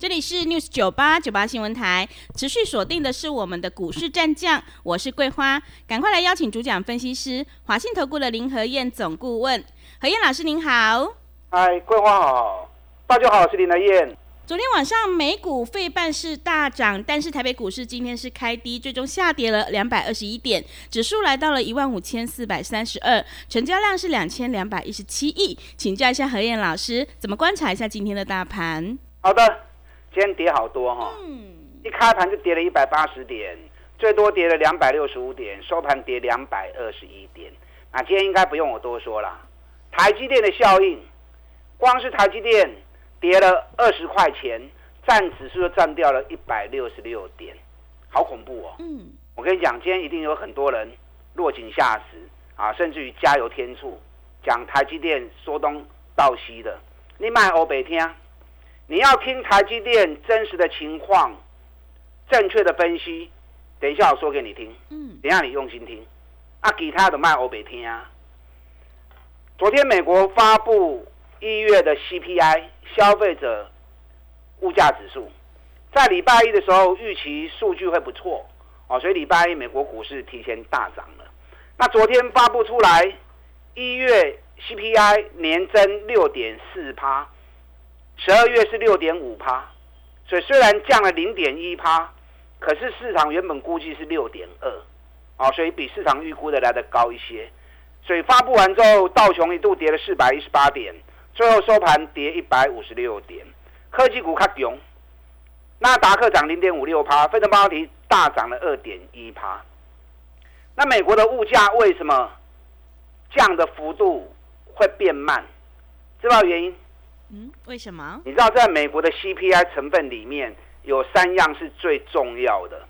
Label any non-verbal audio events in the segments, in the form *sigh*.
这里是 News 九八九八新闻台，持续锁定的是我们的股市战将，我是桂花，赶快来邀请主讲分析师华信投顾的林和燕总顾问，何燕老师您好。嗨，桂花好，大家好，我是林和燕。昨天晚上美股费半是大涨，但是台北股市今天是开低，最终下跌了两百二十一点，指数来到了一万五千四百三十二，成交量是两千两百一十七亿。请教一下何燕老师，怎么观察一下今天的大盘？好的。今天跌好多哈，一开盘就跌了一百八十点，最多跌了两百六十五点，收盘跌两百二十一点。那今天应该不用我多说了，台积电的效应，光是台积电跌了二十块钱，占指数就占掉了一百六十六点，好恐怖哦。嗯，我跟你讲，今天一定有很多人落井下石啊，甚至于加油添醋，讲台积电说东道西的，你买欧北听。你要听台积电真实的情况，正确的分析，等一下我说给你听。嗯，等下你用心听。啊，其他的卖欧北听啊。昨天美国发布一月的 CPI 消费者物价指数，在礼拜一的时候预期数据会不错哦，所以礼拜一美国股市提前大涨了。那昨天发布出来一月 CPI 年增六点四趴。十二月是六点五趴，所以虽然降了零点一趴，可是市场原本估计是六点二，啊，所以比市场预估的来的高一些。所以发布完之后，道琼一度跌了四百一十八点，最后收盘跌一百五十六点。科技股卡勇，纳达克涨零点五六趴，费城半导体大涨了二点一趴。那美国的物价为什么降的幅度会变慢？知道原因？嗯，为什么？你知道，在美国的 CPI 成分里面有三样是最重要的。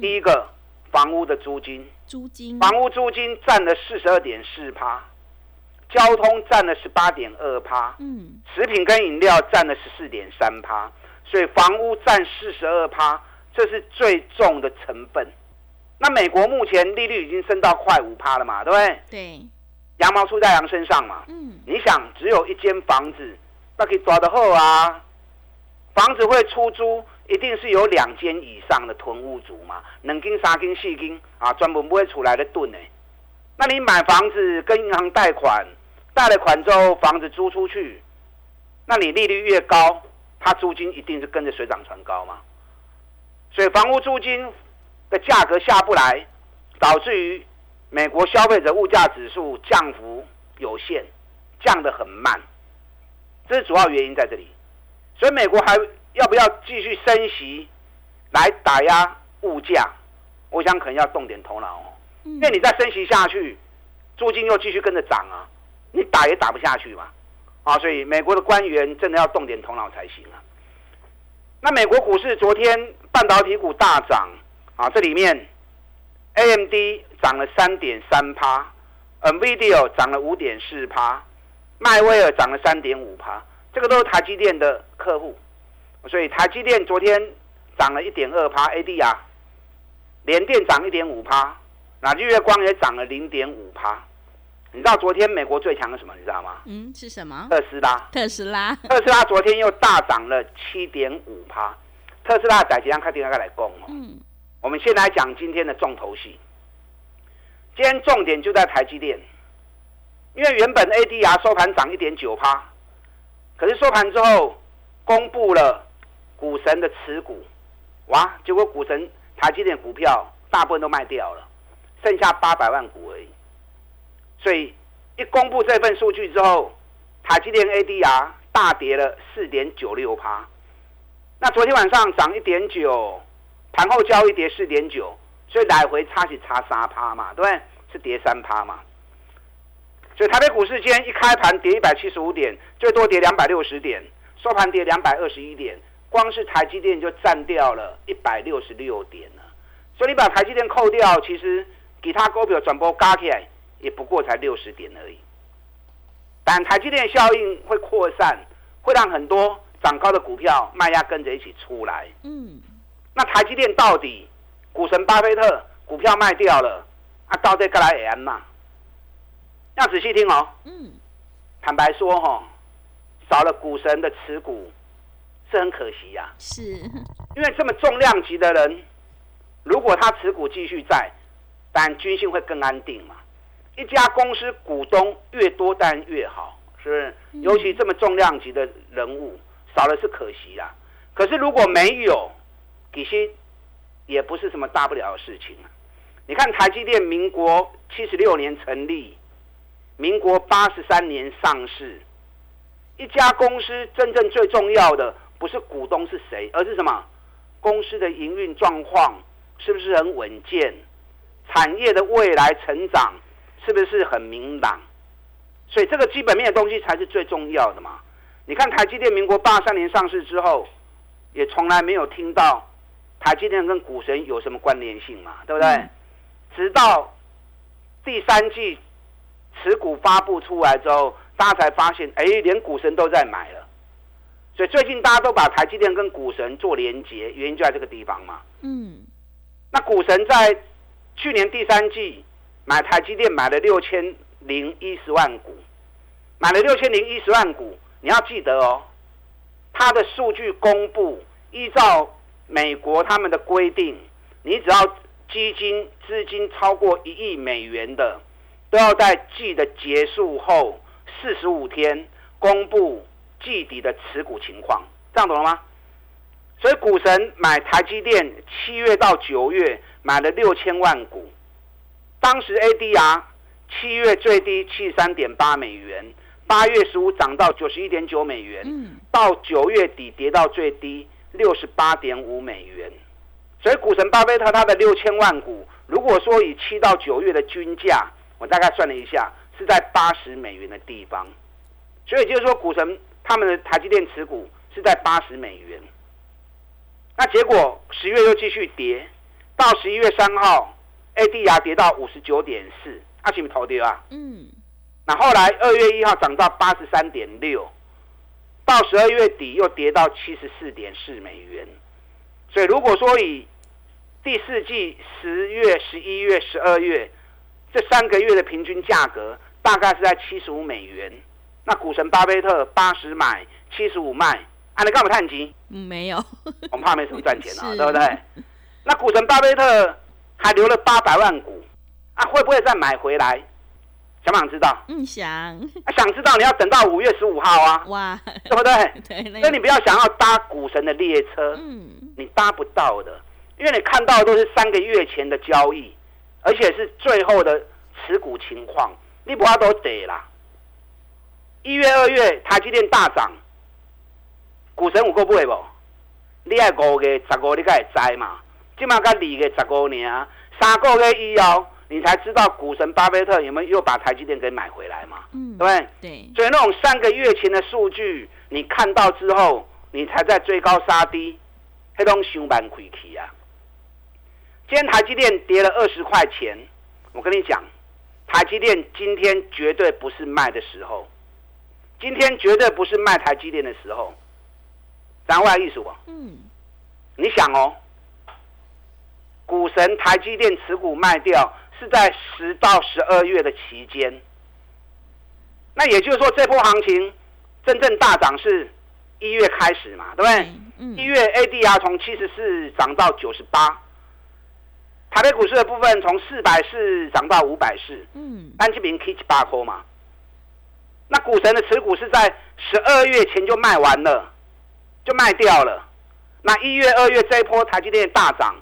第一个，房屋的租金，租金，房屋租金占了四十二点四趴，交通占了十八点二趴，嗯，食品跟饮料占了十四点三趴，所以房屋占四十二趴，这是最重的成分。那美国目前利率已经升到快五趴了嘛，对不对？对，羊毛出在羊身上嘛。嗯，你想，只有一间房子。那可以抓得好啊！房子会出租，一定是有两间以上的囤屋族嘛，两间、三间、四间啊，专门不会出来的盾呢。那你买房子跟银行贷款，贷了款之后房子租出去，那你利率越高，它租金一定是跟着水涨船高嘛。所以房屋租金的价格下不来，导致于美国消费者物价指数降幅有限，降得很慢。这是主要原因在这里，所以美国还要不要继续升息来打压物价？我想可能要动点头脑哦，因为你再升息下去，租金又继续跟着涨啊，你打也打不下去嘛，啊，所以美国的官员真的要动点头脑才行啊。那美国股市昨天半导体股大涨啊，这里面 AMD 涨了三点三趴，NVIDIA 涨了五点四趴。迈威尔涨了三点五趴，这个都是台积电的客户，所以台积电昨天涨了一点二趴，ADR，联电涨一点五趴，那日月光也涨了零点五趴。你知道昨天美国最强的什么？你知道吗？嗯，是什么？特斯拉。特斯拉。特斯拉昨天又大涨了七点五趴。特斯拉在即将开电话来供哦。嗯。我们先来讲今天的重头戏。今天重点就在台积电。因为原本 ADR 收盘涨一点九趴，可是收盘之后公布了股神的持股，哇！结果股神台积电股票大部分都卖掉了，剩下八百万股而已。所以一公布这份数据之后，台积电 ADR 大跌了四点九六趴。那昨天晚上涨一点九，盘后交易跌四点九，所以来回差是差三趴嘛，对不对？是跌三趴嘛。所以台北股市今天一开盘跌一百七十五点，最多跌两百六十点，收盘跌两百二十一点，光是台积电就占掉了一百六十六点了。所以你把台积电扣掉，其实其他股票转播加起来也不过才六十点而已。但台积电效应会扩散，会让很多涨高的股票卖压跟着一起出来。嗯，那台积电到底股神巴菲特股票卖掉了，啊，到底该来安嘛？要仔细听哦。嗯，坦白说哈，少了股神的持股是很可惜呀。是，因为这么重量级的人，如果他持股继续在，但军心会更安定嘛。一家公司股东越多，当然越好，是不是？尤其这么重量级的人物，少了是可惜啦。可是如果没有，其实也不是什么大不了的事情啊。你看台积电，民国七十六年成立。民国八十三年上市，一家公司真正最重要的不是股东是谁，而是什么？公司的营运状况是不是很稳健？产业的未来成长是不是很明朗？所以这个基本面的东西才是最重要的嘛。你看台积电，民国八三年上市之后，也从来没有听到台积电跟股神有什么关联性嘛，对不对？直到第三季。持股发布出来之后，大家才发现，哎，连股神都在买了。所以最近大家都把台积电跟股神做连接，原因就在这个地方嘛。嗯。那股神在去年第三季买台积电买了六千零一十万股，买了六千零一十万股，你要记得哦，它的数据公布，依照美国他们的规定，你只要基金资金超过一亿美元的。都要在季的结束后四十五天公布季底的持股情况，这样懂了吗？所以股神买台积电七月到九月买了六千万股，当时 ADR 七月最低七十三点八美元，八月十五涨到九十一点九美元，到九月底跌到最低六十八点五美元。所以股神巴菲特他的六千万股，如果说以七到九月的均价。我大概算了一下，是在八十美元的地方，所以就是说，股神他们的台积电持股是在八十美元。那结果十月又继续跌，到十一月三号，ADR 跌到五十九点四，阿奇米投跌啊。嗯。那后来二月一号涨到八十三点六，到十二月底又跌到七十四点四美元。所以如果说以第四季十月、十一月、十二月。这三个月的平均价格大概是在七十五美元。那股神巴菲特八十买，七十五卖，啊，你干嘛探金？嗯，没有，我们怕没什么赚钱啊，*laughs* 对不对？*laughs* 那股神巴菲特还留了八百万股，啊，会不会再买回来？想不想知道？嗯，想。啊想知道你要等到五月十五号啊？哇，对不对？*laughs* 对。所以你不要想要搭股神的列车，嗯，你搭不到的，因为你看到的都是三个月前的交易。而且是最后的持股情况，你不要都得啦。一月、二月台积电大涨，股神有够不会不？你爱五月、十五你该会知嘛？起码才二月十五年，三个月以后，你才知道股神巴菲特有没有又把台积电给买回来嘛？嗯，对不对？对。所以那种三个月前的数据，你看到之后，你才在追高杀低，那种想蛮亏去啊。今天台积电跌了二十块钱，我跟你讲，台积电今天绝对不是卖的时候，今天绝对不是卖台积电的时候。然外意思啊，嗯，你想哦，股神台积电持股卖掉是在十到十二月的期间，那也就是说这波行情真正大涨是一月开始嘛，对不对？一月 ADR 从七十四涨到九十八。台北股市的部分从四百四涨到五百四，嗯，安吉平 K 七八颗嘛。那股神的持股是在十二月前就卖完了，就卖掉了。那一月、二月这一波台积电大涨，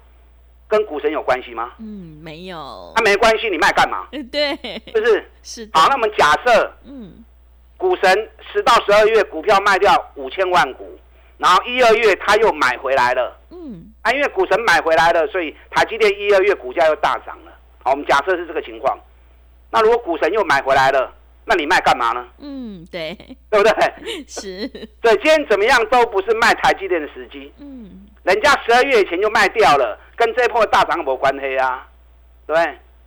跟股神有关系吗？嗯，没有。那没关系，你卖干嘛？对，是不是？是。好，那我们假设，嗯，股神十到十二月股票卖掉五千万股，然后一二月他又买回来了，嗯。啊，因为股神买回来了，所以台积电一二月股价又大涨了。好，我们假设是这个情况。那如果股神又买回来了，那你卖干嘛呢？嗯，对，对不对？*laughs* 是。对，今天怎么样都不是卖台积电的时机。嗯。人家十二月前就卖掉了，跟这波大涨有关系啊？对。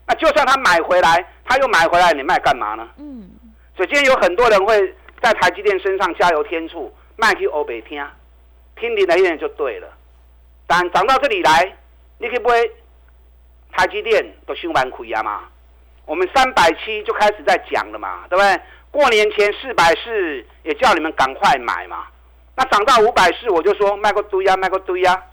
那就算他买回来，他又买回来，你卖干嘛呢？嗯。所以今天有很多人会在台积电身上加油添醋，卖去欧北听，听林来燕就对了。但涨到这里来，你可以不会台积电都修完亏啊嘛？我们三百七就开始在讲了嘛，对不对？过年前四百四也叫你们赶快买嘛。那涨到五百四，我就说卖个堆呀，卖个堆呀。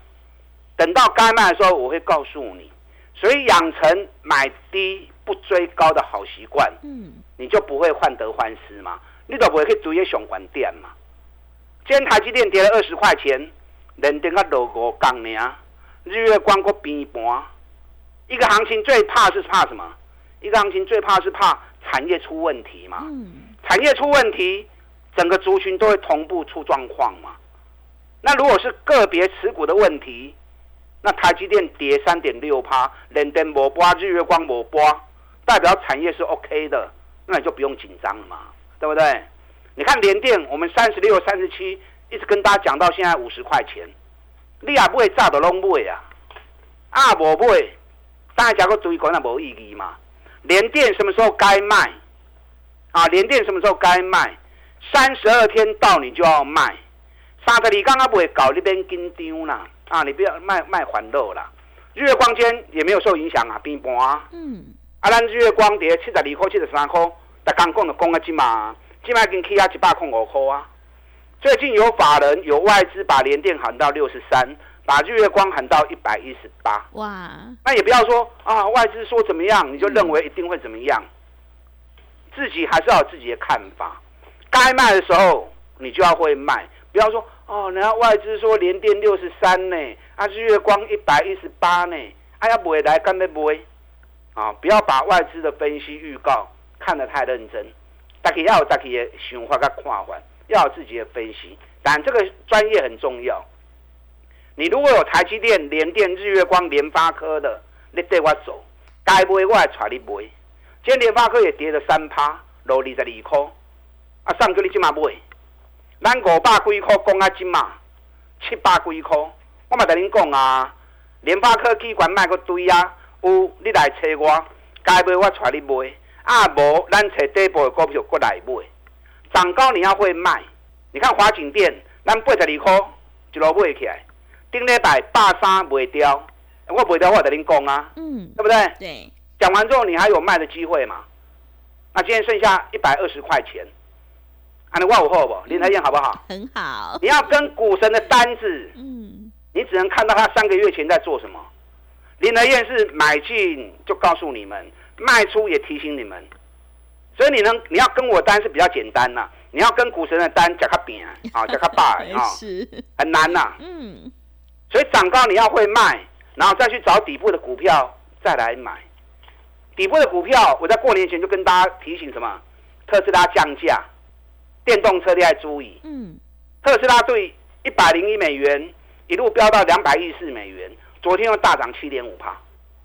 等到该卖的时候，我会告诉你。所以养成买低不追高的好习惯，嗯，你就不会患得患失嘛，你都不会去追些上管店嘛。今天台积电跌了二十块钱，人跌个落五港呢。日月光个边盘，一个行情最怕是怕什么？一个行情最怕是怕产业出问题嘛。嗯，产业出问题，整个族群都会同步出状况嘛。那如果是个别持股的问题，那台积电跌三点六趴，连电无波，日月光无波，代表产业是 OK 的，那你就不用紧张了嘛，对不对？你看联电，我们三十六、三十七，一直跟大家讲到现在五十块钱，你也不会炸到拢买啊，啊无买，大家个追高那无意义嘛。联电什么时候该卖？啊，联电什么时候该卖？三十二天到你就要卖，三十二刚刚不会搞那边紧张啦。啊，你不要卖卖环肉啦，日月光间也没有受影响啊，平盘啊。嗯。啊，咱日月光跌七十二块、七十三块，大刚讲的讲啊，今嘛，今嘛已经起啊一百空五块啊。最近有法人有外资把联电喊到六十三，把日月光喊到一百一十八。哇！那也不要说啊，外资说怎么样，你就认为一定会怎么样。自己还是要有自己的看法。该卖的时候，你就要会卖，不要说。哦，人家外资说连电六十三呢，啊日月光一百一十八呢，啊要不会来干杯不会？啊，不要把外资的分析预告看得太认真，大家要有自己的想法跟看法，要有自己的分析，但这个专业很重要。你如果有台积电、联电、日月光、联发科的，你带我走，该买我还带你买。今天联发科也跌了三趴，落二十二块，啊上个你今嘛买？咱五百几块讲啊，金嘛七百几块，我嘛甲恁讲啊，联发科机关卖个堆啊，有你来找我，该买我带你买，啊无咱找底部的股票过来买，涨高你要会卖。你看华景店，咱八十二块一路买起来，顶礼拜八三卖掉，我卖掉我跟恁讲啊，嗯，对不对？对。讲完之后你还有卖的机会嘛？那今天剩下一百二十块钱。你问我好不？林台燕好不好？很好。你要跟股神的单子，嗯，你只能看到他三个月前在做什么。林台燕是买进就告诉你们，卖出也提醒你们，所以你能你要跟我单是比较简单呐。你要跟股神的单加个饼啊，加个大 *laughs* 啊，是很难呐。嗯，所以涨高你要会卖，然后再去找底部的股票再来买。底部的股票，我在过年前就跟大家提醒什么？特斯拉降价。电动车你要注意，嗯，特斯拉对一百零一美元一路飙到两百一十四美元，昨天又大涨七点五帕。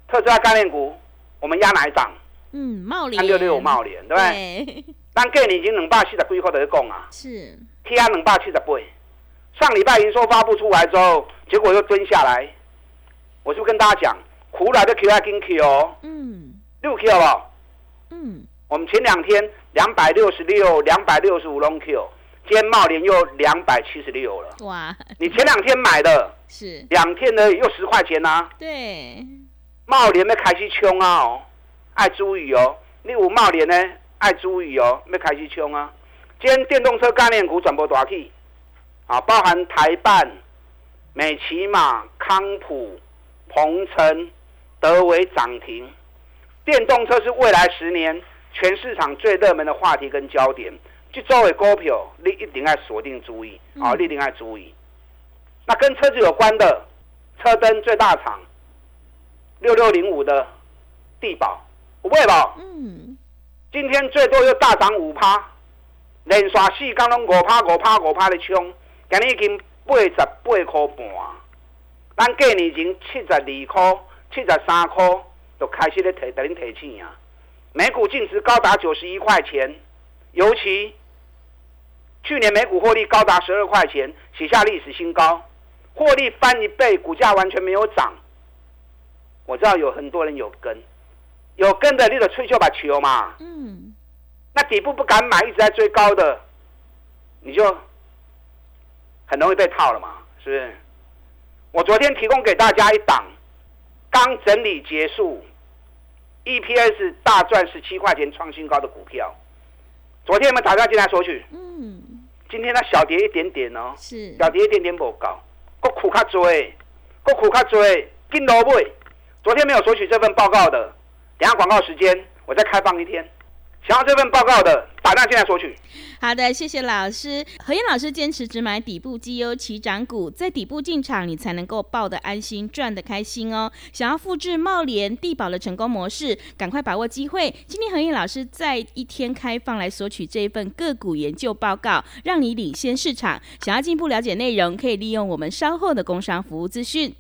特斯拉概念股，我们压哪一档？嗯，茂联三六六茂联，对不对？但概念已经两百七十几块在讲啊，是 T R 两百七十八。上礼拜营收发布出来之后，结果又蹲下来。我就跟大家讲，苦来的 Q 还跟 Q 哦，嗯，六 Q 了，嗯，我们前两天。两百六十六，两百六十五 long Q，今天茂联又两百七十六了。哇！你前两天买的，是两天呢又十块钱呐。对，茂联要开始冲啊！哦，爱注意哦。你有茂联呢，爱注意哦，要开始冲啊！今天电动车概念股转播大起，啊，包含台办、美骑马、康普、鹏程、德维涨停。电动车是未来十年。全市场最热门的话题跟焦点，就作为股票，你一定要锁定注意啊！你一定要注意。那跟车子有关的，车灯最大厂六六零五的地保，不会吧？嗯。今天最多又大涨五趴，连续四刚拢五趴五趴五趴的冲，今日已经八十八块半。咱过年前七十二块、七十三块，就开始咧提，等恁提钱啊！每股净值高达九十一块钱，尤其去年每股获利高达十二块钱，写下历史新高，获利翻一倍，股价完全没有涨。我知道有很多人有跟，有跟的你的吹球把球嘛。嗯。那底部不敢买，一直在追高的，你就很容易被套了嘛，是不是？我昨天提供给大家一档，刚整理结束，EPS 大赚十七块钱创新高的股票。昨天我们打电话进来索取，嗯，今天它小跌一点点哦，是小跌一点点不高，个苦卡追，个苦卡追，进萝卜。昨天没有索取这份报告的，等下广告时间我再开放一天。想要这份报告的，打电话进来索取。好的，谢谢老师。何燕老师坚持只买底部绩优起涨股，在底部进场，你才能够抱得安心，赚得开心哦。想要复制茂联、地保的成功模式，赶快把握机会。今天何燕老师在一天开放来索取这一份个股研究报告，让你领先市场。想要进一步了解内容，可以利用我们稍后的工商服务资讯。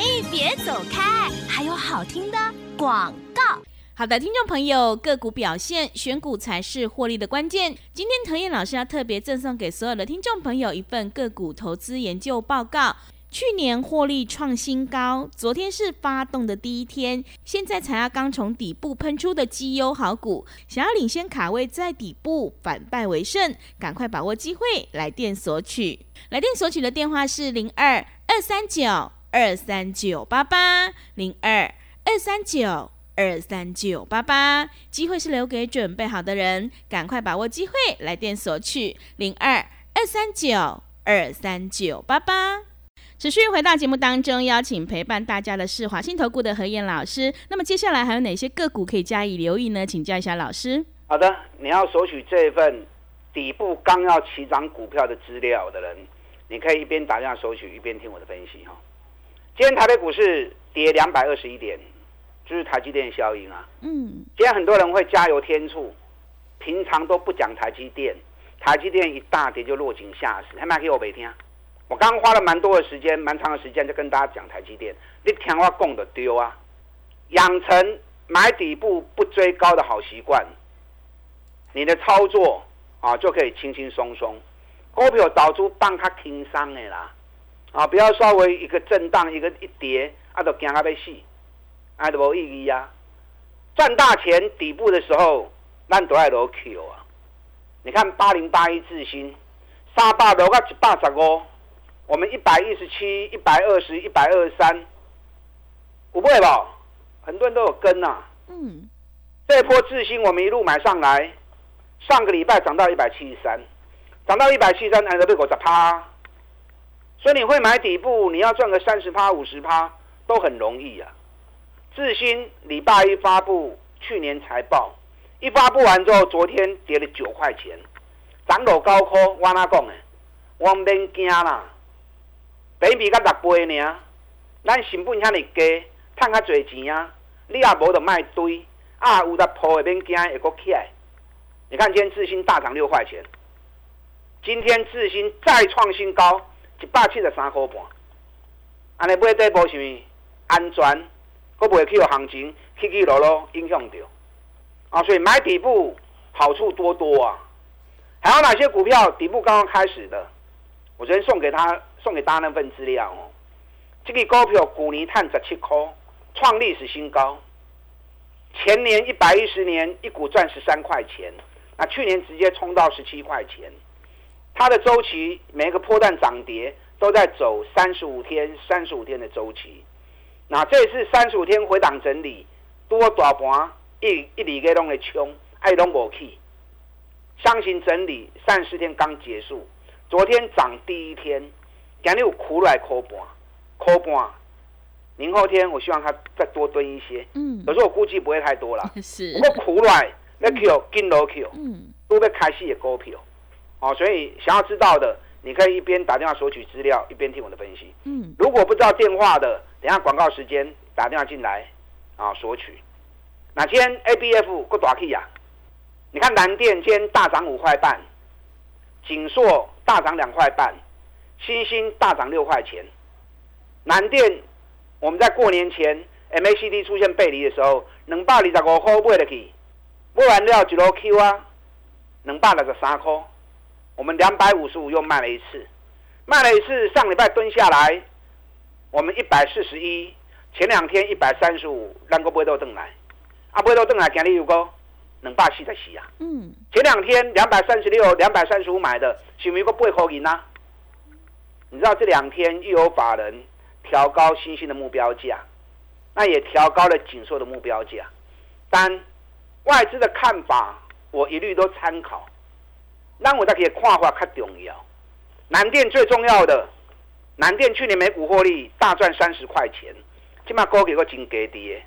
嘿，别走开，还有好听的广告。好的，听众朋友，个股表现，选股才是获利的关键。今天藤燕老师要特别赠送给所有的听众朋友一份个股投资研究报告。去年获利创新高，昨天是发动的第一天，现在才要刚从底部喷出的绩优好股，想要领先卡位在底部，反败为胜，赶快把握机会，来电索取。来电索取的电话是零二二三九二三九八八零二二三九。二三九八八，机会是留给准备好的人，赶快把握机会，来电索取零二二三九二三九八八。持续回到节目当中，邀请陪伴大家的是华信投顾的何燕老师。那么接下来还有哪些个股可以加以留意呢？请教一下老师。好的，你要索取这一份底部刚要起涨股票的资料的人，你可以一边打电话索取，一边听我的分析哈。今天台北股市跌两百二十一点。就是台积电效应啊！嗯，今天很多人会加油添醋，平常都不讲台积电，台积电一大跌就落井下石。还买给我没听？我刚刚花了蛮多的时间，蛮长的时间，就跟大家讲台积电。你听我讲的丢啊！养成买底部不追高的好习惯，你的操作啊就可以轻轻松松。股票导出帮他轻松的啦，啊，不要稍微一个震荡，一个一跌，啊，都惊他要死。啊都无意义啊！赚大钱底部的时候，咱都爱落 Q 啊！你看八零八一智新，三百六到一百十五，我们一百一十七、一百二十、一百二十三，不会吧？很多人都有跟呐。嗯。这波智新我们一路买上来，上个礼拜涨到一百七十三，涨到一百七十三，还得被我砸趴。所以你会买底部，你要赚个三十趴、五十趴，都很容易啊。智新礼拜一发布去年财报，一发布完之后，昨天跌了九块钱，涨落高科，我哪讲的？我免惊啦，比比甲六倍呢，咱成本遐尼低，赚较侪钱啊！你也无得卖堆，啊有得破的免惊，会阁起来。你看今天智新大涨六块钱，今天智新再创新高，一百七十三块半。安尼买底部是咪安全？会不会去有行情起起落落影响到啊？所以买底部好处多多啊！还有哪些股票底部刚刚开始的？我昨天送给他送给大家那份资料哦。这个股票股尼探十七块，创历史新高。前年一百一十年一股赚十三块钱，那去年直接冲到十七块钱。它的周期每个波段涨跌都在走三十五天、三十五天的周期。那这次三十五天回档整理，多大盘一一里个拢会冲，爱拢无去。上行整理三十天刚结束，昨天涨第一天，今日有苦来苦半，苦半。明后天我希望它再多蹲一些，嗯，可是我估计不会太多了。*laughs* 是，不过苦来那 Q 跟落 Q，嗯，都被开始的股票，哦，所以想要知道的。你可以一边打电话索取资料，一边听我的分析。嗯，如果不知道电话的，等下广告时间打电话进来啊索取。那今天 A B F 够大 K 呀？你看南电今天大涨五块半，锦硕大涨两块半，新兴大涨六块钱。南电我们在过年前 M A C D 出现背离的时候，两百二十五块买得去，买完了一路 Q 啊，两百六十三块。我们两百五十五又卖了一次，卖了一次。上礼拜蹲下来，我们一百四十一，前两天一百三十五，两个不会都等来。啊，不会都等来今日有个两百四十四啊。嗯，前两天两百三十六、两百三十五买的，是不是有个八块银啊？你知道这两天又有法人调高新兴的目标价，那也调高了紧缩的目标价。但外资的看法，我一律都参考。那我再可以看法较重要。南电最重要的，南电去年每股获利大赚三十块钱，起码高给个金给跌。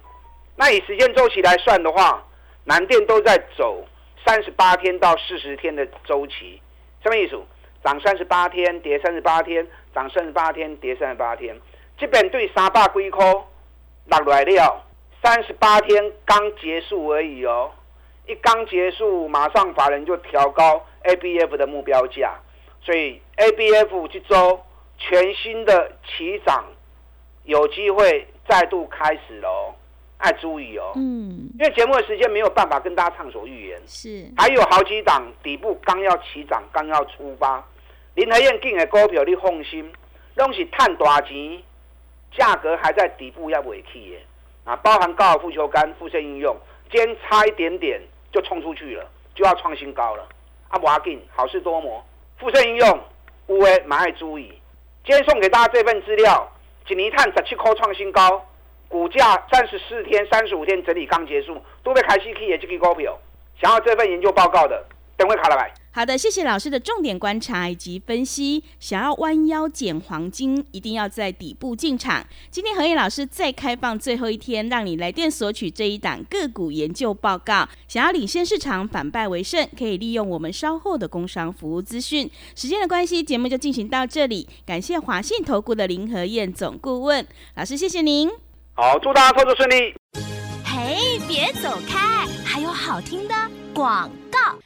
那以时间周期来算的话，南电都在走三十八天到四十天的周期，什么意思？涨三十八天，跌三十八天，涨三十八天，跌三十八天。这边对三百几块落来了，三十八天刚结束而已哦。一刚结束，马上法人就调高 ABF 的目标价，所以 ABF 这周全新的起涨，有机会再度开始喽。爱注意哦，嗯，因为节目的时间没有办法跟大家畅所欲言，是，还有好几档底部刚要起涨，刚要出发。林和燕进的股票你放心，拢是赚大钱，价格还在底部要尾气的啊，包含高尔夫球杆、辐射应用，今天差一点点就冲出去了，就要创新高了。啊，不要紧，好事多磨，辐射应用有诶，蛮爱注意。今天送给大家这份资料，一年碳十七块创新高。股价三十四天、三十五天整理刚结束，都被开西 K 也这个股票。想要这份研究报告的，等会卡了来。好的，谢谢老师的重点观察以及分析。想要弯腰捡黄金，一定要在底部进场。今天何燕老师再开放最后一天，让你来电索取这一档个股研究报告。想要领先市场、反败为胜，可以利用我们稍后的工商服务资讯。时间的关系，节目就进行到这里。感谢华信投顾的林和燕总顾问老师，谢谢您。好，祝大家操作顺利。嘿，别走开，还有好听的广告。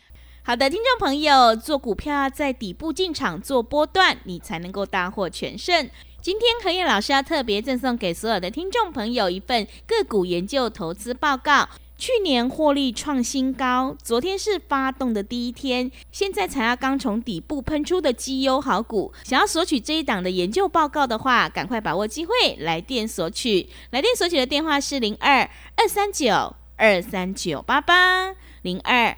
好的，听众朋友，做股票要在底部进场做波段，你才能够大获全胜。今天何燕老师要特别赠送给所有的听众朋友一份个股研究投资报告。去年获利创新高，昨天是发动的第一天，现在才要刚从底部喷出的绩优好股。想要索取这一档的研究报告的话，赶快把握机会，来电索取。来电索取的电话是零二二三九二三九八八零二